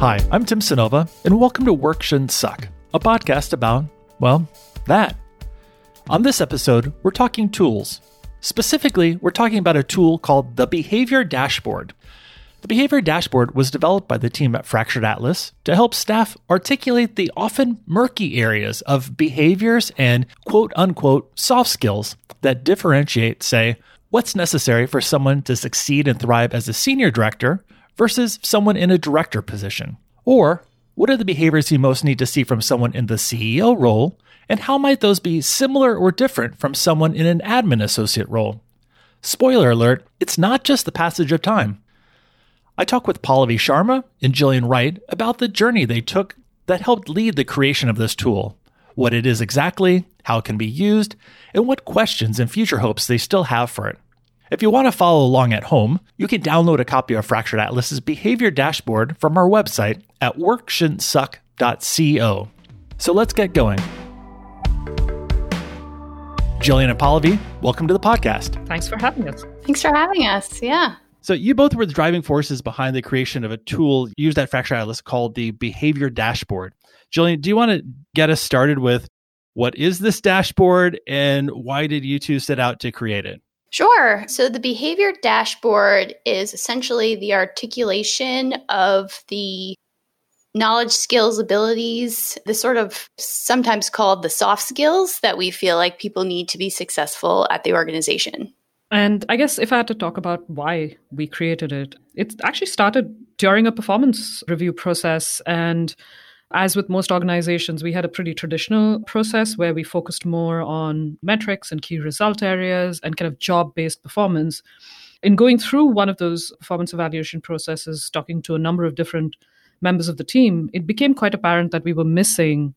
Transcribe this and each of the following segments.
Hi, I'm Tim Cynova, and welcome to Work Shouldn't Suck, a podcast about, well, that. On this episode, we're talking tools. Specifically, we're talking about a tool called the Behavior Dashboard. The Behavior Dashboard was developed by the team at Fractured Atlas to help staff articulate the often murky areas of behaviors and quote unquote soft skills that differentiate, say, what's necessary for someone to succeed and thrive as a senior director versus someone in a director position. Or what are the behaviors you most need to see from someone in the CEO role, and how might those be similar or different from someone in an admin associate role? Spoiler alert, it's not just the passage of time. I talk with Pallavi Sharma and Jillian Wright about the journey they took that helped lead the creation of this tool, what it is exactly, how it can be used, and what questions and future hopes they still have for it. If you want to follow along at home, you can download a copy of Fractured Atlas's behavior dashboard from our website at workshouldn'tsuck.co. So let's get going. Jillian and Pallavi, welcome to the podcast. Thanks for having us. Thanks for having us. Yeah. So you both were the driving forces behind the creation of a tool used at Fractured Atlas called the Behavior Dashboard. Jillian, do you want to get us started with what is this dashboard and why did you two set out to create it? Sure. So the behavior dashboard is essentially the articulation of the knowledge, skills, abilities, the sort of sometimes called the soft skills that we feel like people need to be successful at the organization. And I guess if I had to talk about why we created it, it actually started during a performance review process. And as with most organizations, we had a pretty traditional process where we focused more on metrics and key result areas and kind of job based performance. In going through one of those performance evaluation processes, talking to a number of different members of the team, it became quite apparent that we were missing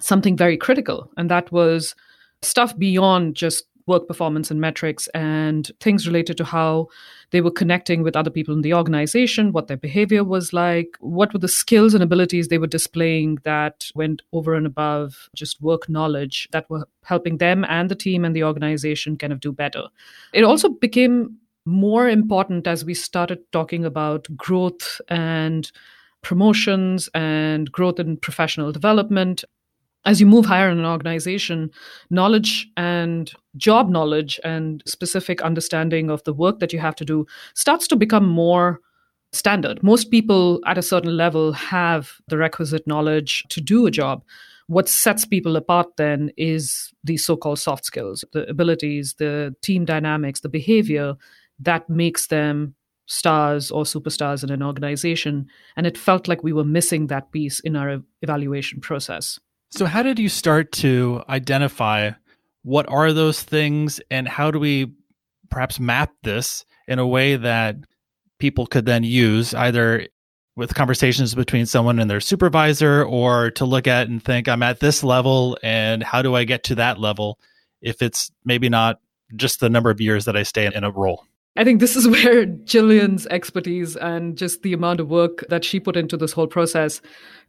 something very critical. And that was stuff beyond just work performance and metrics and things related to how they were connecting with other people in the organization, what their behavior was like, what were the skills and abilities they were displaying that went over and above just work knowledge that were helping them and the team and the organization kind of do better. It also became more important as we started talking about growth and promotions and growth in professional development as you move higher in an organization, knowledge and job knowledge and specific understanding of the work that you have to do starts to become more standard. Most people at a certain level have the requisite knowledge to do a job. What sets people apart then is the so called soft skills, the abilities, the team dynamics, the behavior that makes them stars or superstars in an organization. And it felt like we were missing that piece in our evaluation process. So, how did you start to identify what are those things and how do we perhaps map this in a way that people could then use either with conversations between someone and their supervisor or to look at and think, I'm at this level and how do I get to that level if it's maybe not just the number of years that I stay in a role? I think this is where Jillian's expertise and just the amount of work that she put into this whole process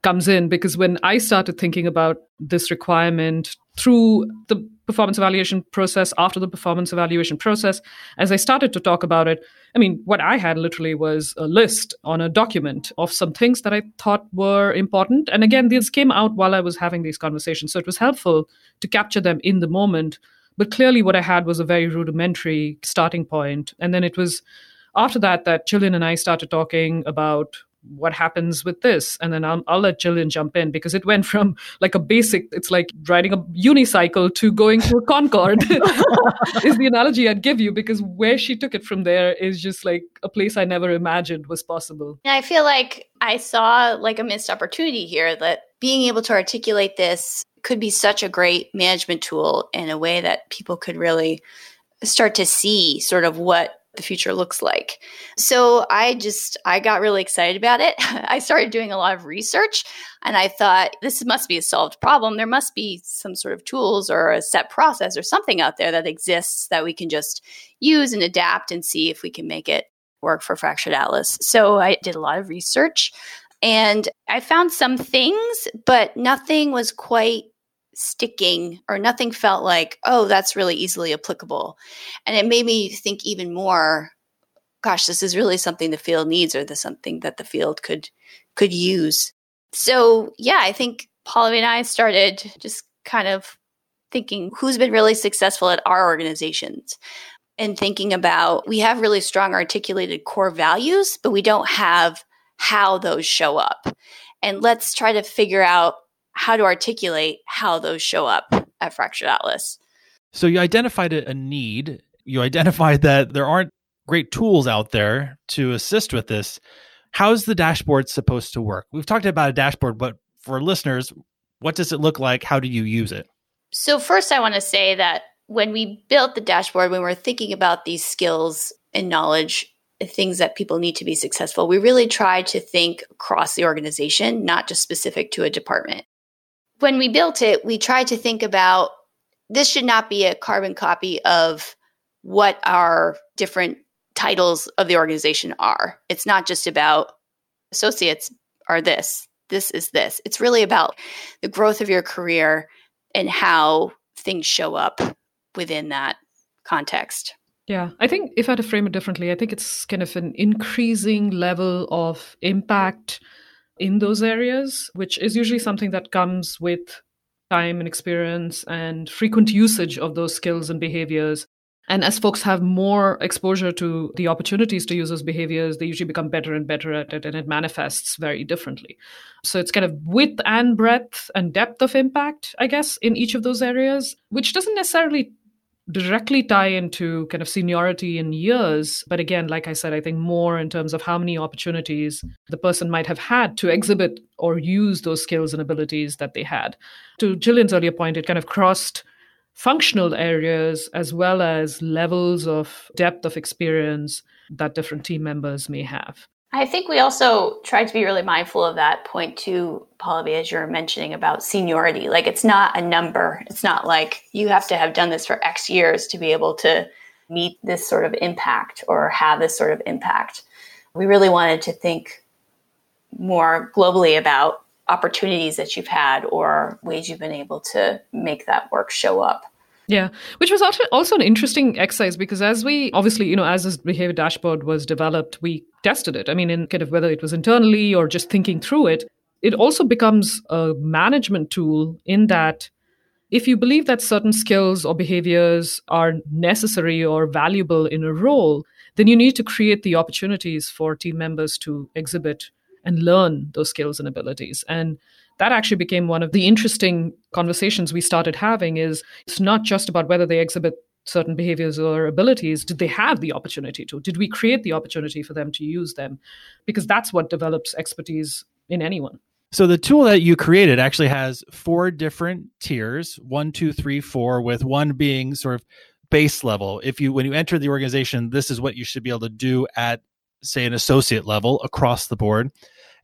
comes in. Because when I started thinking about this requirement through the performance evaluation process, after the performance evaluation process, as I started to talk about it, I mean, what I had literally was a list on a document of some things that I thought were important. And again, these came out while I was having these conversations. So it was helpful to capture them in the moment but clearly, what I had was a very rudimentary starting point. And then it was after that that Jillian and I started talking about what happens with this and then I'll, I'll, let jillian jump in because it went from like a basic it's like riding a unicycle to going to a concorde is the analogy i'd give you because where she took it from there is just like a place i never imagined was possible and i feel like i saw like a missed opportunity here that being able to articulate this could be such a great management tool in a way that people could really start to see sort of what the future looks like. So I just I got really excited about it. I started doing a lot of research and I thought this must be a solved problem. There must be some sort of tools or a set process or something out there that exists that we can just use and adapt and see if we can make it work for Fractured Atlas. So I did a lot of research and I found some things, but nothing was quite sticking or nothing felt like, oh, that's really easily applicable. And it made me think even more, gosh, this is really something the field needs or this something that the field could could use. So, yeah, I think Pallavi and I started just kind of thinking who's been really successful at our organizations and thinking about we have really strong articulated core values, but we don't have how those show up. And let's try to figure out how to articulate how those show up at Fractured Atlas. So you identified a need. You identified that there aren't great tools out there to assist with this. How's the dashboard supposed to work? We've talked about a dashboard, but for listeners, what does it look like? How do you use it? So, first, I want to say that when we built the dashboard, when we're thinking about these skills and knowledge, things that people need to be successful, we really tried to think across the organization, not just specific to a department. When we built it, we tried to think about this should not be a carbon copy of what our different titles of the organization are. It's not just about associates are this, this is this. It's really about the growth of your career and how things show up within that context. Yeah, I think if I had to frame it differently, I think it's kind of an increasing level of impact in those areas, which is usually something that comes with time and experience and frequent usage of those skills and behaviors. And as folks have more exposure to the opportunities to use those behaviors, they usually become better and better at it, and it manifests very differently. So it's kind of width and breadth and depth of impact, I guess, in each of those areas, which doesn't necessarily directly tie into kind of seniority in years. But again, like I said, I think more in terms of how many opportunities the person might have had to exhibit or use those skills and abilities that they had. To Jillian's earlier point, it kind of crossed functional areas as well as levels of depth of experience that different team members may have. I think we also tried to be really mindful of that point too, Pallavi, as you're mentioning about seniority. Like it's not a number. It's not like you have to have done this for X years to be able to meet this sort of impact or have this sort of impact. We really wanted to think more globally about opportunities that you've had or ways you've been able to make that work show up. Yeah, which was also an interesting exercise because as we obviously, you know, as this behavior dashboard was developed, we tested it. I mean, in kind of whether it was internally or just thinking through it, it also becomes a management tool in that if you believe that certain skills or behaviors are necessary or valuable in a role, then you need to create the opportunities for team members to exhibit and learn those skills and abilities. And that actually became one of the interesting conversations we started having is it's not just about whether they exhibit certain behaviors or abilities. Did they have the opportunity to? Did we create the opportunity for them to use them? Because that's what develops expertise in anyone. So the tool that you created actually has four different tiers one two three four with one being sort of base level. If you when you enter the organization this is what you should be able to do at say an associate level across the board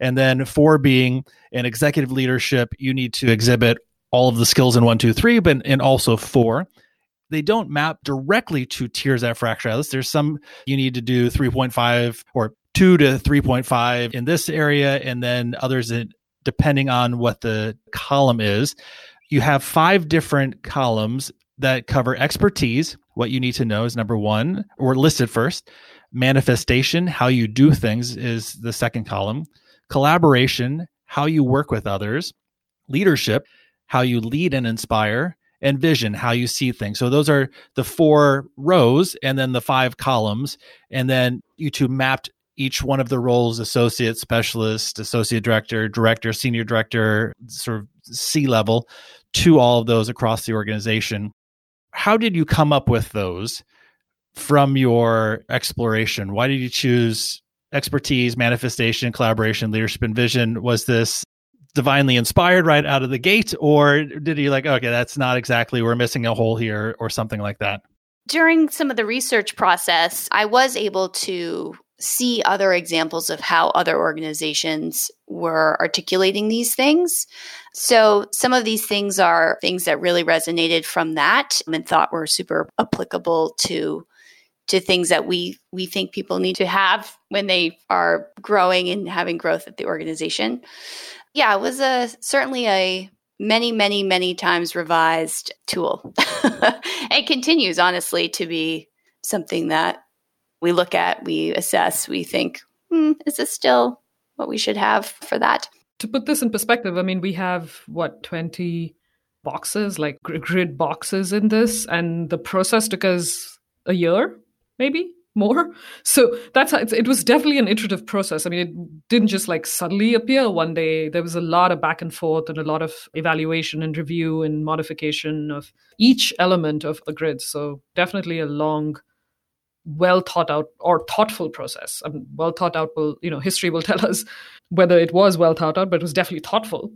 and then four being in executive leadership, you need to exhibit all of the skills in one, two, three, but and also four. They don't map directly to tiers at Fractured There's some you need to do 3.5 or 2 to 3.5 in this area, and then others in, depending on what the column is. You have five different columns that cover expertise. What you need to know is number one, or listed first. Manifestation, how you do things, is the second column collaboration, how you work with others, leadership, how you lead and inspire, and vision, how you see things. So those are the four rows and then the five columns. And then you two mapped each one of the roles associate, specialist, associate director, director, senior director, sort of C level to all of those across the organization. How did you come up with those from your exploration? Why did you choose expertise, manifestation, collaboration, leadership, and vision? Was this divinely inspired right out of the gate, or did he like, okay, that's not exactly, we're missing a hole here, or something like that? During some of the research process, I was able to see other examples of how other organizations were articulating these things. So, some of these things are things that really resonated from that and thought were super applicable to to things that we we think people need to have when they are growing and having growth at the organization. Yeah, it was a certainly a many many many times revised tool. it continues honestly to be something that we look at, we assess, we think, hmm, is this still what we should have for that. To put this in perspective, I mean, we have what, 20 boxes, like grid boxes in this, and the process took us a year, maybe more. So that's it was definitely an iterative process. I mean, it didn't just like suddenly appear one day. There was a lot of back and forth and a lot of evaluation and review and modification of each element of the grid. So definitely a long well thought out or thoughtful process. I mean, well thought out will, you know, history will tell us whether it was well thought out, but it was definitely thoughtful.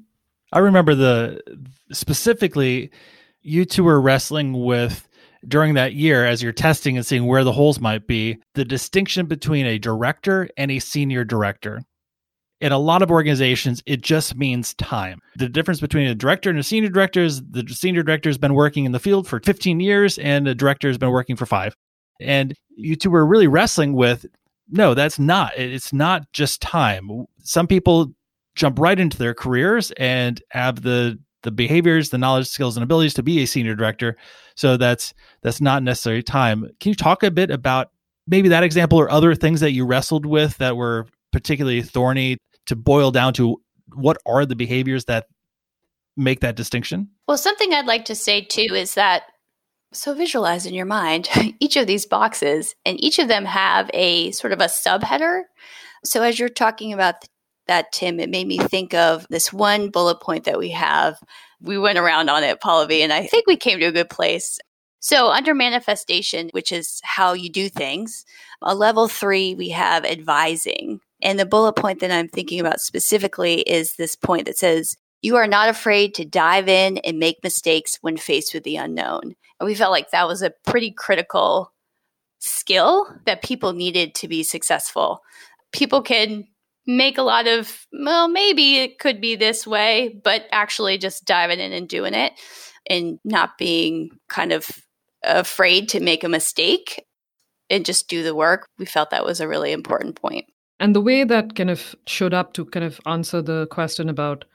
I remember the specifically you two were wrestling with during that year as you're testing and seeing where the holes might be, the distinction between a director and a senior director. In a lot of organizations, it just means time. The difference between a director and a senior director is the senior director has been working in the field for 15 years and the director has been working for five. And you two were really wrestling with no, that's not. It's not just time. Some people jump right into their careers and have the the behaviors, the knowledge, skills, and abilities to be a senior director. So that's that's not necessary time. Can you talk a bit about maybe that example or other things that you wrestled with that were particularly thorny to boil down to what are the behaviors that make that distinction? Well, something I'd like to say too is that so visualize in your mind each of these boxes, and each of them have a sort of a subheader. So as you're talking about that, Tim, it made me think of this one bullet point that we have. We went around on it, Pallavi, and I think we came to a good place. So, under manifestation, which is how you do things, a level three, we have advising. And the bullet point that I'm thinking about specifically is this point that says, You are not afraid to dive in and make mistakes when faced with the unknown. And we felt like that was a pretty critical skill that people needed to be successful. People can make a lot of, well, maybe it could be this way, but actually just diving in and doing it and not being kind of afraid to make a mistake and just do the work. We felt that was a really important point. And the way that kind of showed up to kind of answer the question about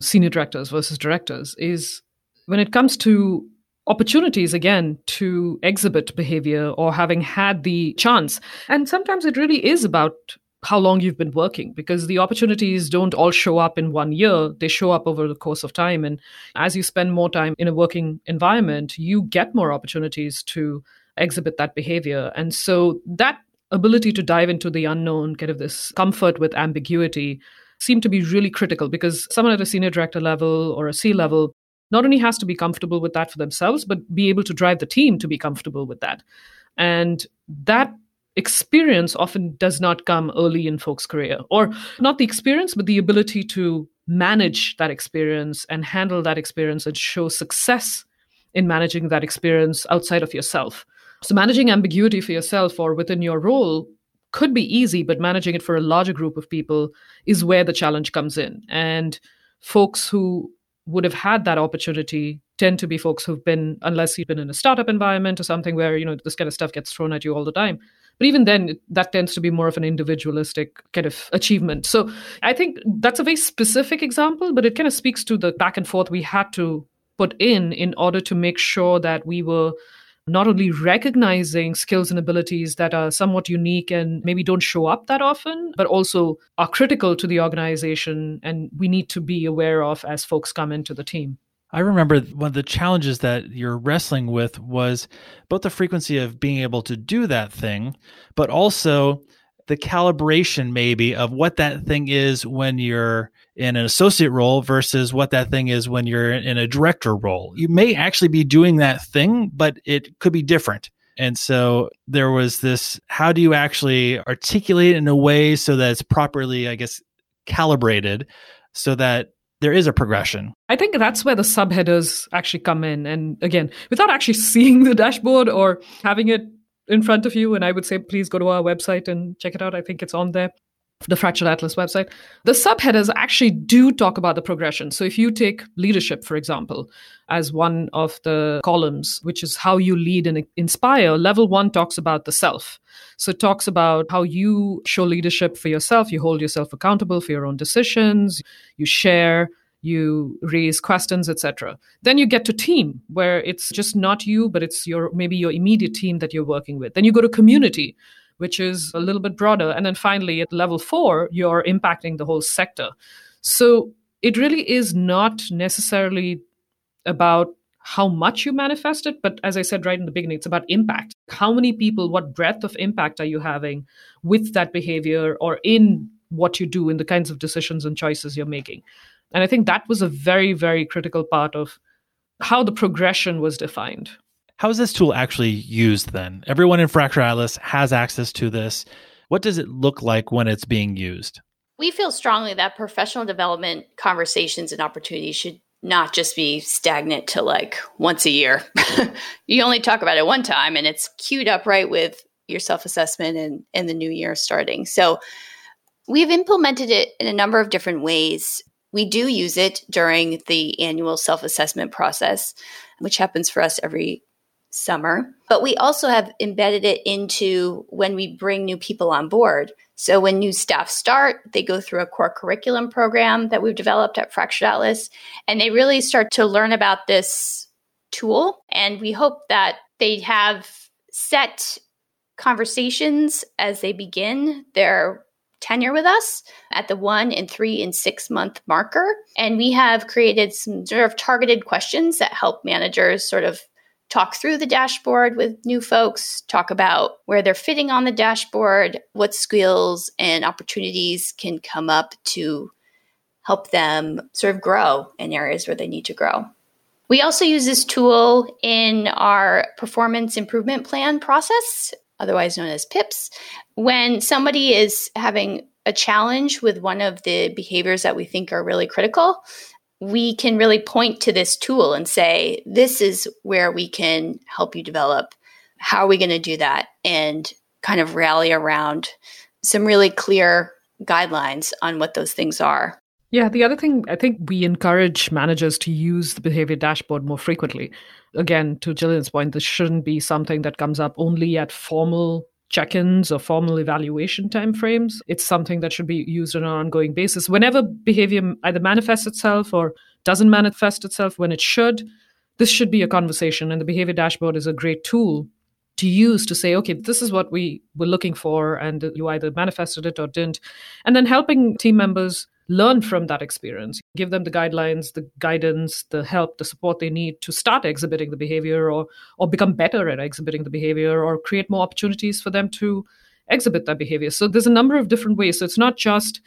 senior directors versus directors is when it comes to opportunities again to exhibit behavior or having had the chance. And sometimes it really is about how long you've been working because the opportunities don't all show up in one year. They show up over the course of time. And as you spend more time in a working environment you get more opportunities to exhibit that behavior. And so that ability to dive into the unknown kind of this comfort with ambiguity seemed to be really critical because someone at a senior director level or a c level not only has to be comfortable with that for themselves but be able to drive the team to be comfortable with that. And that experience often does not come early in folks' career, or not the experience, but the ability to manage that experience and handle that experience and show success in managing that experience outside of yourself. So, managing ambiguity for yourself or within your role could be easy, but managing it for a larger group of people is where the challenge comes in. And folks who would have had that opportunity tend to be folks who've been, unless you've been in a startup environment or something where, you know, this kind of stuff gets thrown at you all the time, but even then, that tends to be more of an individualistic kind of achievement. So I think that's a very specific example, but it kind of speaks to the back and forth we had to put in in order to make sure that we were not only recognizing skills and abilities that are somewhat unique and maybe don't show up that often, but also are critical to the organization and we need to be aware of as folks come into the team. I remember one of the challenges that you're wrestling with was both the frequency of being able to do that thing, but also the calibration maybe of what that thing is when you're in an associate role versus what that thing is when you're in a director role. You may actually be doing that thing, but it could be different. And so there was this how do you actually articulate in a way so that it's properly, I guess, calibrated so that there is a progression. I think that's where the subheaders actually come in. And again, without actually seeing the dashboard or having it in front of you, and I would say please go to our website and check it out. I think it's on there the Fractured Atlas website, the subheaders actually do talk about the progression. So if you take leadership, for example, as one of the columns, which is how you lead and inspire, level one talks about the self. So it talks about how you show leadership for yourself, you hold yourself accountable for your own decisions, you share, you raise questions etc then you get to team where it's just not you but it's your maybe your immediate team that you're working with then you go to community which is a little bit broader. And then finally, at level four, you're impacting the whole sector. So it really is not necessarily about how much you manifest it, but as I said right in the beginning, it's about impact. How many people, what breadth of impact are you having with that behavior or in what you do, in the kinds of decisions and choices you're making? And I think that was a very, very critical part of how the progression was defined. How is this tool actually used then? Everyone in Fracture Atlas has access to this. What does it look like when it's being used? We feel strongly that professional development conversations and opportunities should not just be stagnant to like once a year. you only talk about it one time and it's queued up right with your self assessment and, and the new year starting. So we've implemented it in a number of different ways. We do use it during the annual self assessment process, which happens for us every summer. But we also have embedded it into when we bring new people on board. So when new staff start, they go through a core curriculum program that we've developed at Fractured Atlas, and they really start to learn about this tool. And we hope that they have set conversations as they begin their tenure with us at the one and three and six month marker. And we have created some sort of targeted questions that help managers sort of talk through the dashboard with new folks, talk about where they're fitting on the dashboard, what skills and opportunities can come up to help them sort of grow in areas where they need to grow. We also use this tool in our performance improvement plan process, otherwise known as PIPs. When somebody is having a challenge with one of the behaviors that we think are really critical, we can really point to this tool and say, this is where we can help you develop. How are we going to do that? And kind of rally around some really clear guidelines on what those things are. Yeah, the other thing, I think we encourage managers to use the behavior dashboard more frequently. Again, to Jillian's point, this shouldn't be something that comes up only at formal check-ins or formal evaluation timeframes. It's something that should be used on an ongoing basis. Whenever behavior either manifests itself or doesn't manifest itself when it should, this should be a conversation. And the behavior dashboard is a great tool to use to say, okay, this is what we were looking for, and you either manifested it or didn't. And then helping team members learn from that experience, give them the guidelines, the guidance, the help, the support they need to start exhibiting the behavior or, or become better at exhibiting the behavior or create more opportunities for them to exhibit that behavior. So there's a number of different ways. So it's not just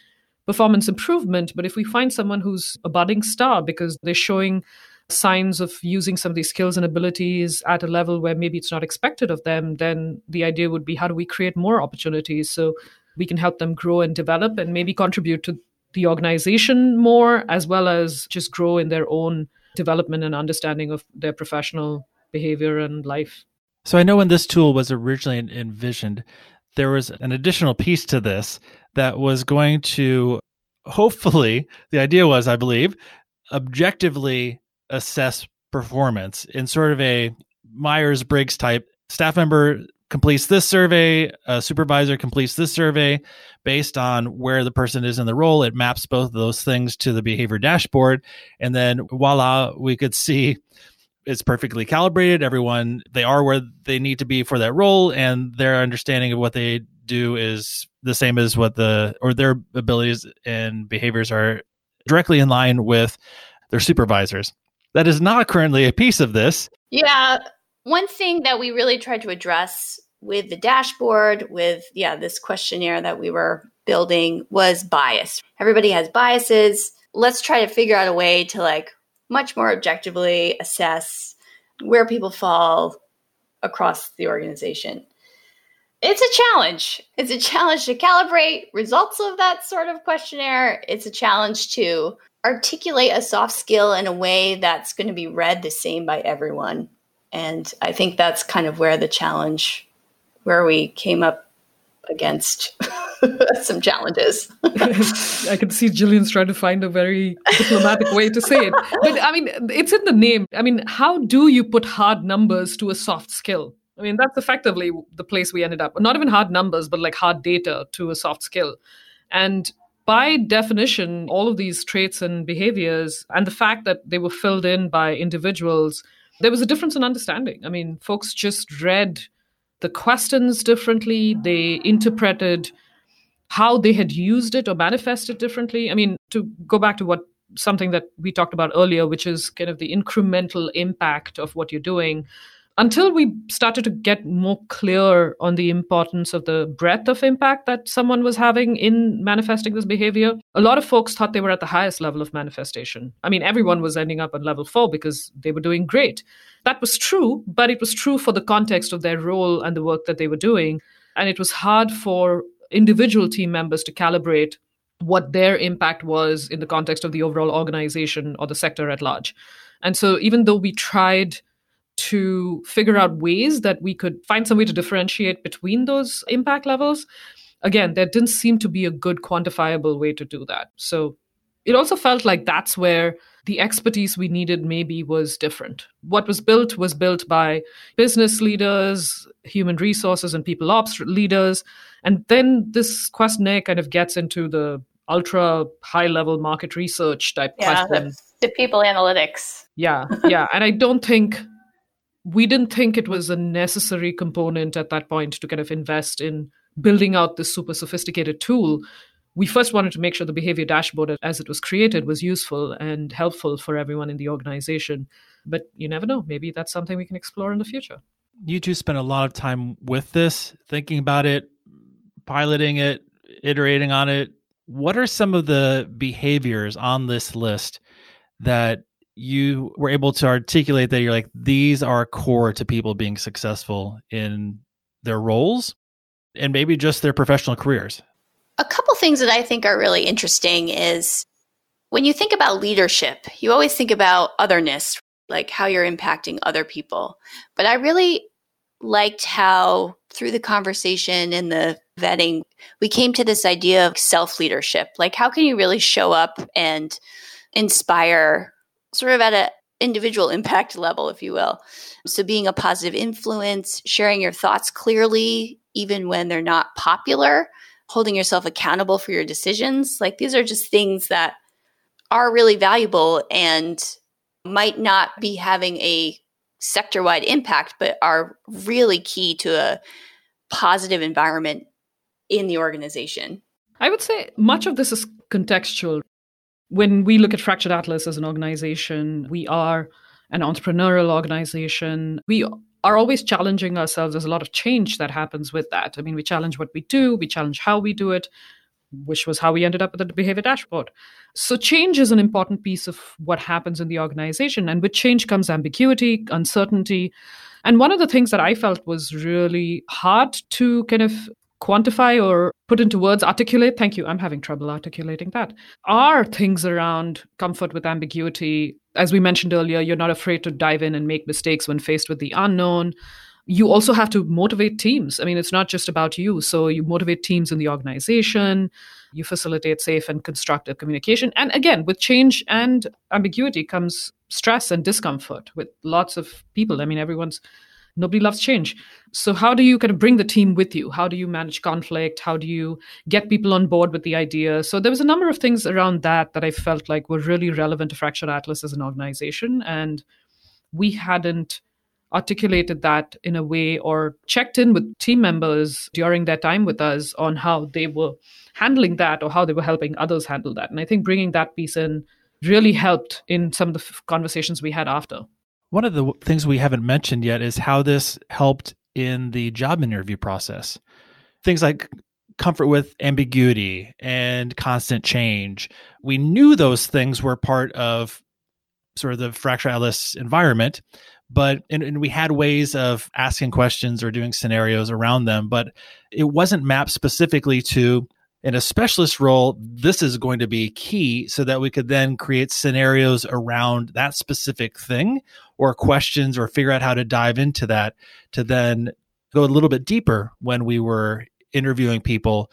performance improvement, but if we find someone who's a budding star because they're showing signs of using some of these skills and abilities at a level where maybe it's not expected of them, then the idea would be how do we create more opportunities so we can help them grow and develop and maybe contribute to the organization more, as well as just grow in their own development and understanding of their professional behavior and life. So I know when this tool was originally envisioned, there was an additional piece to this that was going to hopefully, the idea was, I believe, objectively assess performance in sort of a Myers Briggs type staff member completes this survey, a supervisor completes this survey based on where the person is in the role. It maps both of those things to the behavior dashboard. And then voila, we could see it's perfectly calibrated. Everyone, they are where they need to be for that role, and their understanding of what they do is the same as what the, or their abilities and behaviors are directly in line with their supervisors. That is not currently a piece of this. Yeah. One thing that we really tried to address with the dashboard, with yeah, this questionnaire that we were building was bias. Everybody has biases. Let's try to figure out a way to like much more objectively assess where people fall across the organization. It's a challenge. It's a challenge to calibrate results of that sort of questionnaire. It's a challenge to articulate a soft skill in a way that's going to be read the same by everyone. And I think that's kind of where the challenge where we came up against some challenges. I can see Jillian's trying to find a very diplomatic way to say it. But I mean, it's in the name. I mean, how do you put hard numbers to a soft skill? I mean, that's effectively the place we ended up. Not even hard numbers, but like hard data to a soft skill. And by definition, all of these traits and behaviors, and the fact that they were filled in by individuals, there was a difference in understanding. I mean, folks just read the questions differently. They interpreted how they had used it or manifested differently. I mean, to go back to what something that we talked about earlier, which is kind of the incremental impact of what you're doing. Until we started to get more clear on the importance of the breadth of impact that someone was having in manifesting this behavior, a lot of folks thought they were at the highest level of manifestation. I mean, everyone was ending up at level four because they were doing great. That was true, but it was true for the context of their role and the work that they were doing. And it was hard for individual team members to calibrate what their impact was in the context of the overall organization or the sector at large. And so, even though we tried to figure out ways that we could find some way to differentiate between those impact levels, again, there didn't seem to be a good quantifiable way to do that. So, it also felt like that's where the expertise we needed maybe was different. What was built was built by business leaders, human resources, and people ops leaders. And then this questionnaire kind of gets into the ultra high level market research type yeah, question. The people analytics. Yeah, yeah. and I don't think we didn't think it was a necessary component at that point to kind of invest in building out this super sophisticated tool. We first wanted to make sure the behavior dashboard as it was created was useful and helpful for everyone in the organization. But you never know. Maybe that's something we can explore in the future. You two spent a lot of time with this, thinking about it, piloting it, iterating on it, what are some of the behaviors on this list that you were able to articulate that you're like these are core to people being successful in their roles and maybe just their professional careers a couple things that i think are really interesting is when you think about leadership you always think about otherness like how you're impacting other people but i really liked how through the conversation and the vetting, we came to this idea of self leadership. Like, how can you really show up and inspire sort of at an individual impact level, if you will? So, being a positive influence, sharing your thoughts clearly, even when they're not popular, holding yourself accountable for your decisions. Like, these are just things that are really valuable and might not be having a sector wide impact, but are really key to a positive environment in the organization? I would say much of this is contextual. When we look at Fractured Atlas as an organization, we are an entrepreneurial organization. We are always challenging ourselves. There's a lot of change that happens with that. I mean, we challenge what we do, we challenge how we do it, which was how we ended up with the behavior dashboard. So, change is an important piece of what happens in the organization. And with change comes ambiguity, uncertainty. And one of the things that I felt was really hard to kind of quantify or put into words, articulate, thank you, I'm having trouble articulating that, are things around comfort with ambiguity. As we mentioned earlier, you're not afraid to dive in and make mistakes when faced with the unknown. You also have to motivate teams. I mean, it's not just about you. So you motivate teams in the organization, you facilitate safe and constructive communication. And again, with change and ambiguity comes stress and discomfort with lots of people. I mean, everyone's nobody loves change. So, how do you kind of bring the team with you? How do you manage conflict? How do you get people on board with the idea? So, there was a number of things around that that I felt like were really relevant to Fractured Atlas as an organization. And we hadn't articulated that in a way or checked in with team members during their time with us on how they were handling that or how they were helping others handle that. And I think bringing that piece in really helped in some of the conversations we had after. One of the things we haven't mentioned yet is how this helped in the job interview process. Things like comfort with ambiguity and constant change. We knew those things were part of sort of the Fractured Atlas environment, but and, and, we had ways of asking questions or doing scenarios around them, but it wasn't mapped specifically to in a specialist role, this is going to be key so that we could then create scenarios around that specific thing or questions or figure out how to dive into that to then go a little bit deeper when we were interviewing people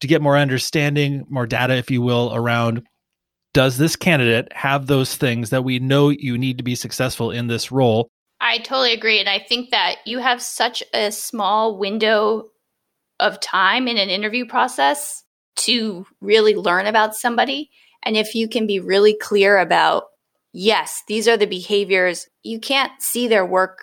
to get more understanding, more data, if you will, around does this candidate have those things that we know you need to be successful in this role? I totally agree. And I think that you have such a small window of time in an interview process to really learn about somebody. And if you can be really clear about, yes, these are the behaviors, you can't see their work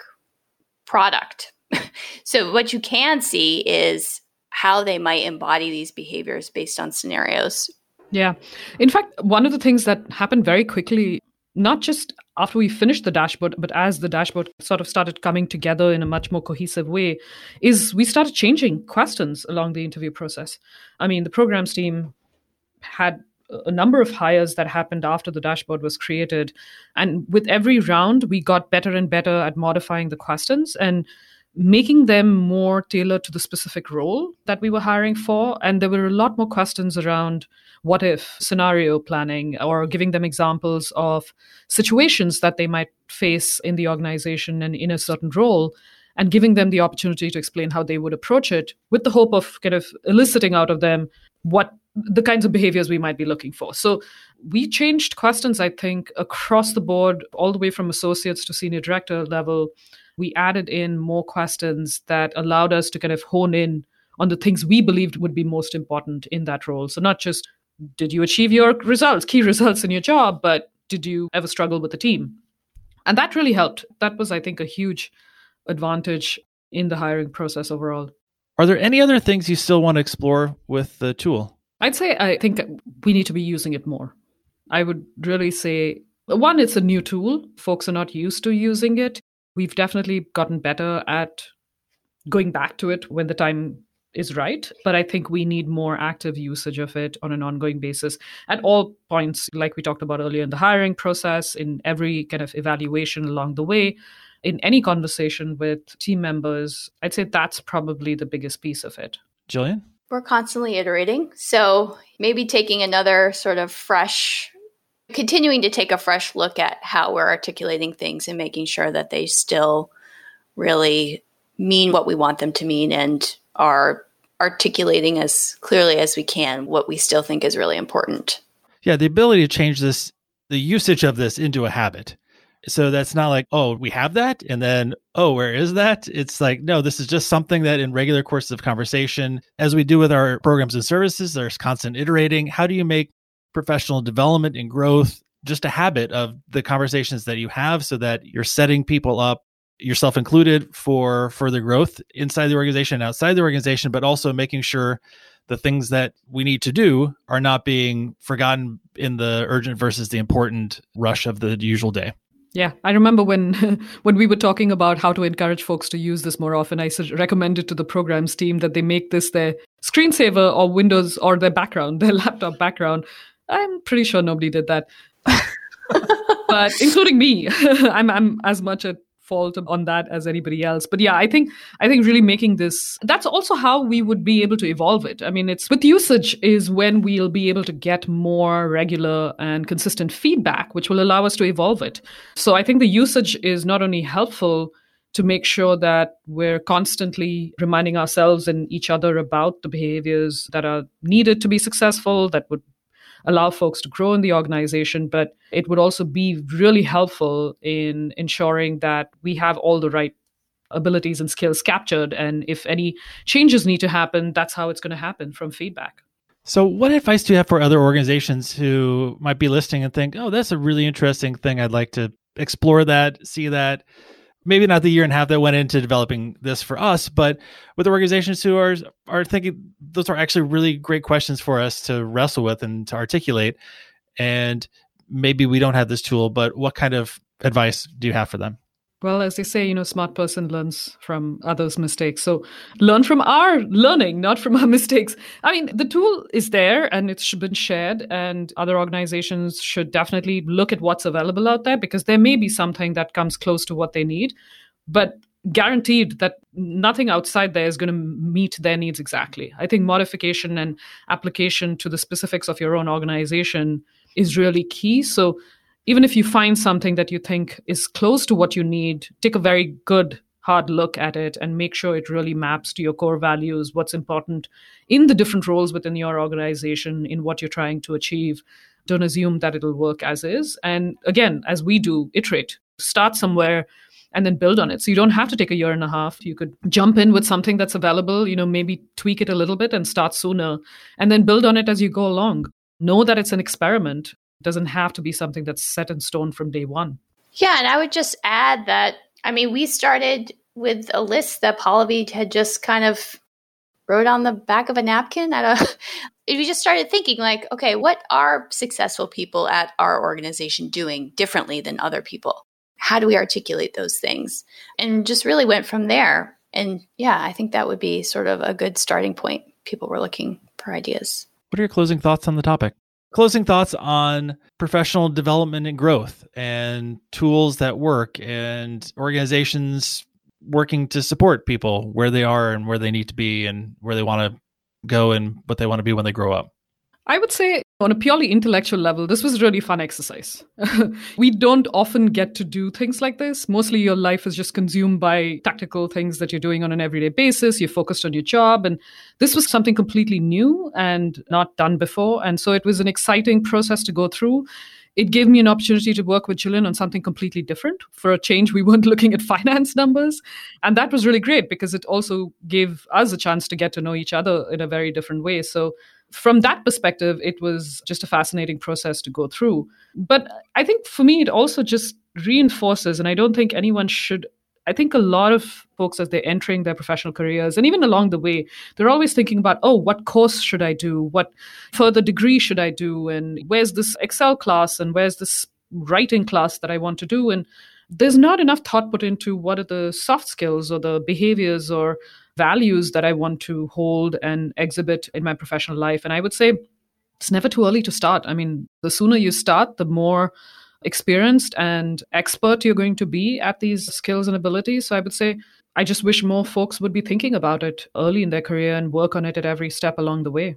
product. So, what you can see is how they might embody these behaviors based on scenarios. Yeah. In fact, one of the things that happened very quickly, not just after we finished the dashboard, but as the dashboard sort of started coming together in a much more cohesive way, is we started changing questions along the interview process. I mean, the programs team had a number of hires that happened after the dashboard was created. And with every round, we got better and better at modifying the questions and making them more tailored to the specific role that we were hiring for. And there were a lot more questions around what if scenario planning or giving them examples of situations that they might face in the organization and in a certain role and giving them the opportunity to explain how they would approach it with the hope of kind of eliciting out of them what the kinds of behaviors we might be looking for. So we changed questions, I think, across the board, all the way from associates to senior director level. We added in more questions that allowed us to kind of hone in on the things we believed would be most important in that role. So not just did you achieve your results, key results in your job, but did you ever struggle with the team? And that really helped. That was, I think, a huge advantage in the hiring process overall. Are there any other things you still want to explore with the tool? I'd say I think we need to be using it more. I would really say one, it's a new tool. Folks are not used to using it. We've definitely gotten better at going back to it when the time is right. But I think we need more active usage of it on an ongoing basis at all points, like we talked about earlier in the hiring process, in every kind of evaluation along the way, in any conversation with team members. I'd say that's probably the biggest piece of it. Jillian? We're constantly iterating. So maybe taking another sort of fresh, continuing to take a fresh look at how we're articulating things and making sure that they still really mean what we want them to mean and are articulating as clearly as we can what we still think is really important. Yeah, the ability to change this, the usage of this into a habit. So that's not like, oh, we have that. And then, oh, where is that? It's like, no, this is just something that in regular courses of conversation, as we do with our programs and services, there's constant iterating. How do you make professional development and growth just a habit of the conversations that you have so that you're setting people up yourself included for further growth inside the organization and outside the organization but also making sure the things that we need to do are not being forgotten in the urgent versus the important rush of the usual day yeah, I remember when when we were talking about how to encourage folks to use this more often. I recommended to the programs team that they make this their screensaver or Windows or their background, their laptop background. I'm pretty sure nobody did that, but including me, I'm I'm as much a fault on that as anybody else. But yeah i think i think really making this that's also how we would be able to evolve it. I mean it's with usage is when we'll be able to get more regular and consistent feedback which will allow us to evolve it. So i think the usage is not only helpful to make sure that we're constantly reminding ourselves and each other about the behaviors that are needed to be successful that would allow folks to grow in the organization, but it would also be really helpful in ensuring that we have all the right abilities and skills captured. And if any changes need to happen, that's how it's going to happen from feedback. So, what advice do you have for other organizations who might be listening and think, oh, that's a really interesting thing? I'd like to explore that, see that maybe not the year and a half that went into developing this for us, but with organizations who are are thinking those are actually really great questions for us to wrestle with and to articulate. And maybe we don't have this tool, but what kind of advice do you have for them? Well, as they say, you know, smart person learns from others' mistakes. So learn from our learning, not from our mistakes. I mean, the tool is there and it's been shared, and other organizations should definitely look at what's available out there because there may be something that comes close to what they need. But guaranteed that nothing outside there is going to meet their needs exactly. I think modification and application to the specifics of your own organization is really key. So even if you find something that you think is close to what you need, take a very good hard look at it and make sure it really maps to your core values, what's important in the different roles within your organization, in what you're trying to achieve. Don't assume that it'll work as is. And again, as we do, iterate, start somewhere and then build on it. So you don't have to take a year and a half. You could jump in with something that's available, you know, maybe tweak it a little bit and start sooner and then build on it as you go along. Know that it's an experiment doesn't have to be something that's set in stone from day one. Yeah, and I would just add that I mean, we started with a list that Pallavi had just kind of wrote on the back of a napkin. At a we just started thinking like okay what are successful people at our organization doing differently than other people? How do we articulate those things? And just really went from there. And yeah i think that would be sort of a good starting point. People were looking for ideas. What are your closing thoughts on the topic closing thoughts on professional development and growth and tools that work and organizations working to support people where they are and where they need to be and where they want to go and what they want to be when they grow up? I would say, on a purely intellectual level, this was a really fun exercise. we don't often get to do things like this. Mostly your life is just consumed by tactical things that you're doing on an everyday basis. You're focused on your job. And this was something completely new and not done before. And so it was an exciting process to go through it gave me an opportunity to work with Gillian on something completely different. For a change, we weren't looking at finance numbers. And that was really great because it also gave us a chance to get to know each other in a very different way. So, from that perspective, it was just a fascinating process to go through. But I think for me, it also just reinforces, and I don't think anyone should I think a lot of folks, as they're entering their professional careers, and even along the way, they're always thinking about, oh, what course should I do? What further degree should I do? And where's this Excel class? And where's this writing class that I want to do? And there's not enough thought put into what are the soft skills or the behaviors or values that I want to hold and exhibit in my professional life. And I would say it's never too early to start. I mean, the sooner you start, the more experienced and expert you're going to be at these skills and abilities. So I would say I just wish more folks would be thinking about it early in their career and work on it at every step along the way.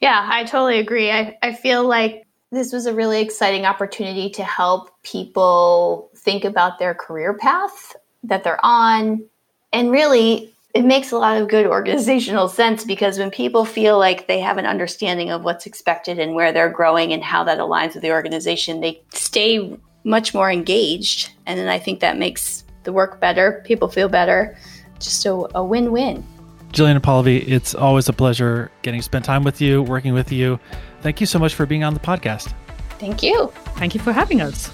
Yeah, I totally agree. I, I feel like this was a really exciting opportunity to help people think about their career path that they're on and really it makes a lot of good organizational sense because when people feel like they have an understanding of what's expected and where they're growing and how that aligns with the organization, they stay much more engaged. And then I think that makes the work better, people feel better, just a, a win win. Gillian and Pallavi, it's always a pleasure getting to spend time with you, working with you. Thank you so much for being on the podcast. Thank you. Thank you for having us.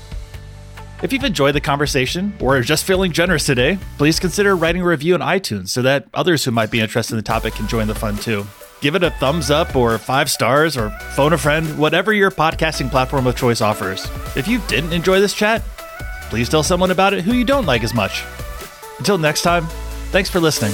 If you've enjoyed the conversation or are just feeling generous today, please consider writing a review on iTunes so that others who might be interested in the topic can join the fun too. Give it a thumbs up or five stars or phone a friend, whatever your podcasting platform of choice offers. If you didn't enjoy this chat, please tell someone about it who you don't like as much. Until next time, thanks for listening.